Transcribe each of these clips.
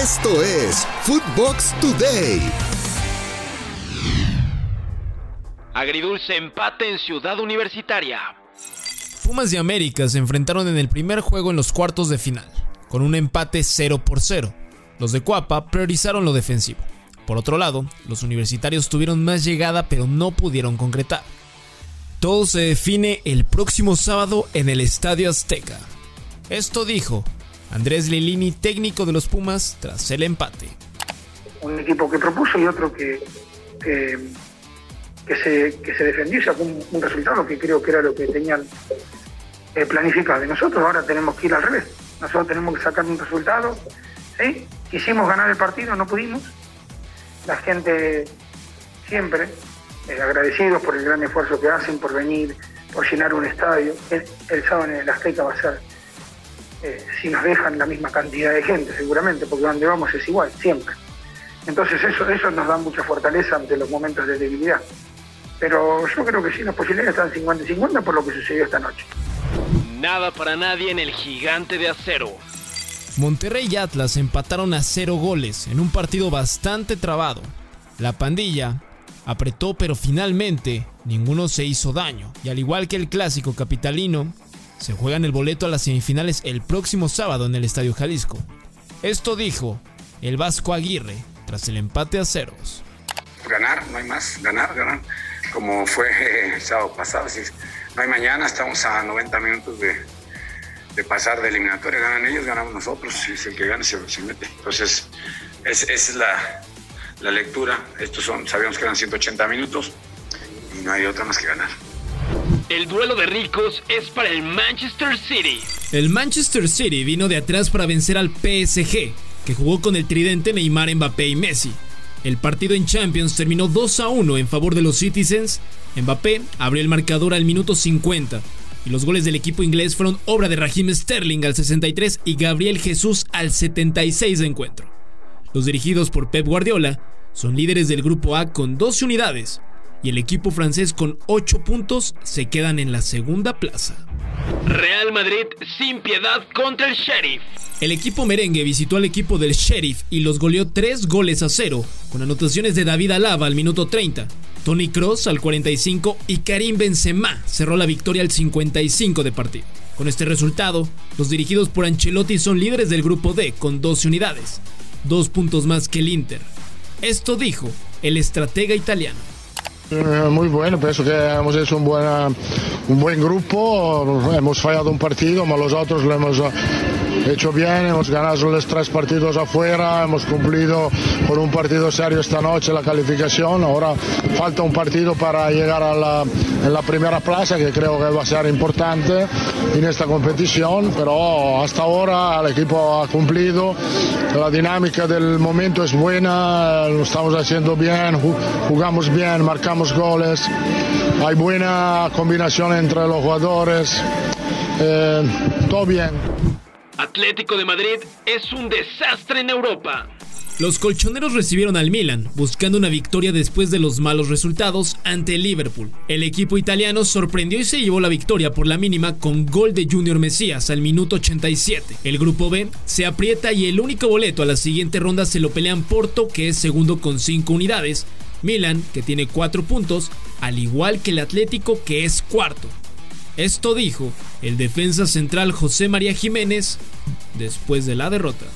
Esto es Footbox Today. Agridulce empate en Ciudad Universitaria. Pumas y América se enfrentaron en el primer juego en los cuartos de final, con un empate 0 por 0. Los de Cuapa priorizaron lo defensivo. Por otro lado, los universitarios tuvieron más llegada pero no pudieron concretar. Todo se define el próximo sábado en el Estadio Azteca. Esto dijo Andrés Lilini, técnico de los Pumas, tras el empate. Un equipo que propuso y otro que, que, se, que se defendió y sacó un, resultado que creo que era lo que tenían eh, planificado. Y nosotros ahora tenemos que ir al revés. Nosotros tenemos que sacar un resultado. ¿sí? Quisimos ganar el partido, no pudimos. La gente siempre eh, agradecidos por el gran esfuerzo que hacen, por venir, por llenar un estadio. El, el sábado en el Azteca va a ser eh, si nos dejan la misma cantidad de gente, seguramente, porque donde vamos es igual, siempre. Entonces eso, eso nos da mucha fortaleza ante los momentos de debilidad. Pero yo creo que sí, las posibilidades están 50 y 50 por lo que sucedió esta noche. Nada para nadie en el gigante de acero. Monterrey y Atlas empataron a cero goles en un partido bastante trabado. La pandilla apretó pero finalmente ninguno se hizo daño y al igual que el clásico capitalino, se juegan el boleto a las semifinales el próximo sábado en el Estadio Jalisco. Esto dijo el Vasco Aguirre tras el empate a ceros. Ganar, no hay más, ganar, ganar, como fue el sábado pasado. no hay mañana, estamos a 90 minutos de, pasar de eliminatoria. Ganan ellos, ganamos nosotros. Si es el que gana, se, mete. Entonces, esa es la, la lectura. Estos son, sabíamos que eran 180 minutos y no hay otra más que ganar. El duelo de ricos es para el Manchester City. El Manchester City vino de atrás para vencer al PSG, que jugó con el tridente Neymar, Mbappé y Messi. El partido en Champions terminó 2 a 1 en favor de los Citizens. Mbappé abrió el marcador al minuto 50 y los goles del equipo inglés fueron obra de Raheem Sterling al 63 y Gabriel Jesús al 76 de encuentro. Los dirigidos por Pep Guardiola son líderes del grupo A con 12 unidades y el equipo francés con 8 puntos se quedan en la segunda plaza. Real Madrid sin piedad contra el Sheriff. El equipo merengue visitó al equipo del Sheriff y los goleó 3 goles a 0, con anotaciones de David Alaba al minuto 30, Tony Cross al 45 y Karim Benzema cerró la victoria al 55 de partido. Con este resultado, los dirigidos por Ancelotti son líderes del grupo D con 12 unidades, dos puntos más que el Inter. Esto dijo el estratega italiano. Eh, muy bueno, pienso que hemos hecho un, buena, un buen grupo, hemos fallado un partido, pero los otros lo hemos hecho bien, hemos ganado los tres partidos afuera, hemos cumplido con un partido serio esta noche la calificación, ahora falta un partido para llegar a la, primera plaza que creo que va a ser importante en esta competición, pero hasta ahora el equipo ha cumplido, la dinámica del momento es buena, lo estamos haciendo bien, jugamos bien, marcamos goles, hay buena combinación entre los jugadores, eh, todo bien. Atlético de Madrid es un desastre en Europa. Los colchoneros recibieron al Milan, buscando una victoria después de los malos resultados ante el Liverpool. El equipo italiano sorprendió y se llevó la victoria por la mínima con gol de Junior Mesías al minuto 87. El grupo B se aprieta y el único boleto a la siguiente ronda se lo pelean Porto, que es segundo con 5 unidades, Milan, que tiene 4 puntos, al igual que el Atlético, que es cuarto. Esto dijo el defensa central José María Jiménez después de la derrota.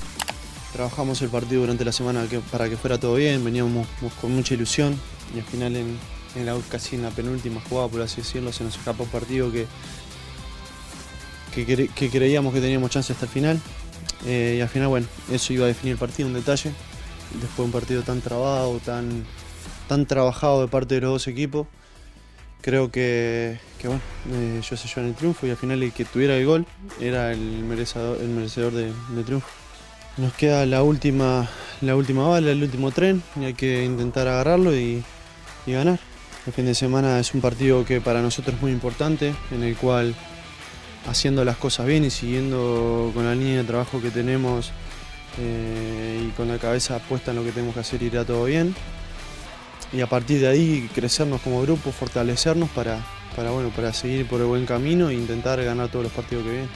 Trabajamos el partido durante la semana para que fuera todo bien, veníamos con mucha ilusión y al final en, la, casi en la penúltima jugada, por así decirlo, se nos escapó un partido que, que, creíamos que teníamos chance hasta el final. Eh, y al final, bueno, eso iba a definir el partido, un detalle. Después de un partido tan trabado, tan, tan trabajado de parte de los dos equipos, creo que, bueno, eh, yo se en el triunfo y al final el que tuviera el gol era el merecedor, el merecedor de, triunfo. Nos queda la última, la última bala, el último tren y hay que intentar agarrarlo y, ganar. El fin de semana es un partido que para nosotros es muy importante, en el cual haciendo las cosas bien y siguiendo con la línea de trabajo que tenemos eh, y con la cabeza puesta en lo que tenemos que hacer irá todo bien y a partir de ahí crecernos como grupo, fortalecernos para, para, bueno, para seguir por el buen camino e intentar ganar todos los partidos que vienen.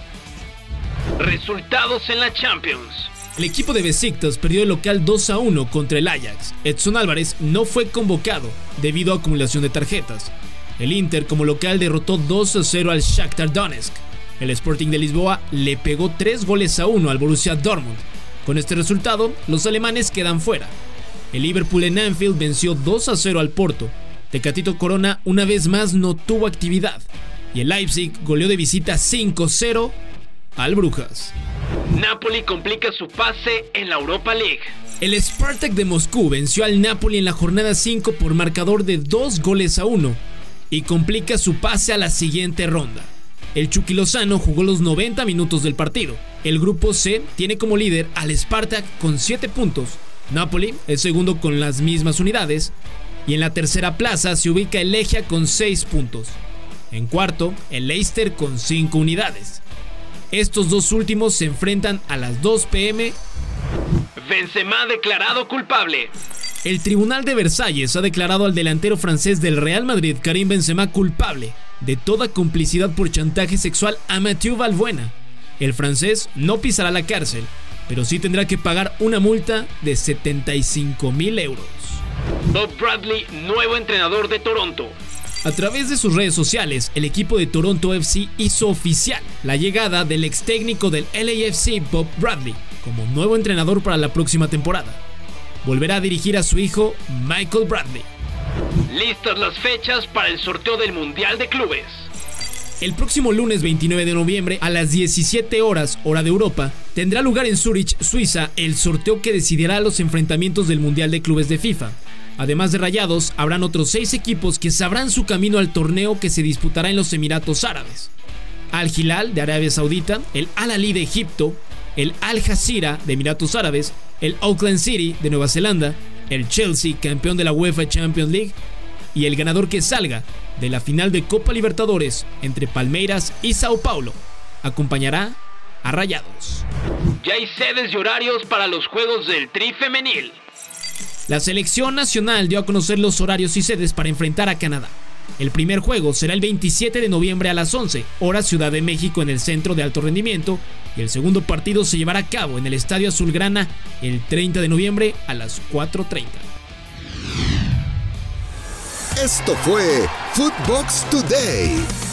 Resultados en la Champions. El equipo de Besiktas perdió el local 2 a 1 contra el Ajax. Edson Álvarez no fue convocado debido a acumulación de tarjetas. El Inter como local derrotó 2 a 0 al Shakhtar Donetsk. El Sporting de Lisboa le pegó 3 goles a 1 al Borussia Dortmund. Con este resultado, los alemanes quedan fuera. El Liverpool en Anfield venció 2 a 0 al Porto. Tecatito Corona una vez más no tuvo actividad. Y el Leipzig goleó de visita 5-0 al Brujas. Napoli complica su pase en la Europa League. El Spartak de Moscú venció al Napoli en la jornada 5 por marcador de 2 goles a 1 y complica su pase a la siguiente ronda. El Chucky Lozano jugó los 90 minutos del partido. El grupo C tiene como líder al Spartak con 7 puntos. Napoli es segundo con las mismas unidades. Y en la tercera plaza se ubica el Legia con 6 puntos. En cuarto, el Leicester con 5 unidades. Estos dos últimos se enfrentan a las 2 pm. Benzema declarado culpable. El Tribunal de Versalles ha declarado al delantero francés del Real Madrid, Karim Benzema, culpable de toda complicidad por chantaje sexual a Mathieu Valbuena. El francés no pisará la cárcel, pero sí tendrá que pagar una multa de 75 mil euros. Bob Bradley, nuevo entrenador de Toronto. A través de sus redes sociales, el equipo de Toronto FC hizo oficial la llegada del ex técnico del LAFC, Bob Bradley, como nuevo entrenador para la próxima temporada. Volverá a dirigir a su hijo, Michael Bradley. Listas las fechas para el sorteo del Mundial de Clubes. El próximo lunes 29 de noviembre a las 17 horas hora de Europa tendrá lugar en Zurich, Suiza, el sorteo que decidirá los enfrentamientos del Mundial de Clubes de FIFA. Además de Rayados, habrán otros seis equipos que sabrán su camino al torneo que se disputará en los Emiratos Árabes. Al Hilal de Arabia Saudita, el Al Ali de Egipto, el Al Jazeera de Emiratos Árabes, el Auckland City de Nueva Zelanda, el Chelsea, campeón de la UEFA Champions League, y el ganador que salga de la final de Copa Libertadores entre Palmeiras y Sao Paulo acompañará a Rayados. Ya hay sedes y horarios para los Juegos del Tri Femenil. La selección nacional dio a conocer los horarios y sedes para enfrentar a Canadá. El primer juego será el 27 de noviembre a las 11, hora Ciudad de México en el Centro de Alto Rendimiento, y el segundo partido se llevará a cabo en el Estadio Azulgrana el 30 de noviembre a las 4.30. Esto fue Footbox Today.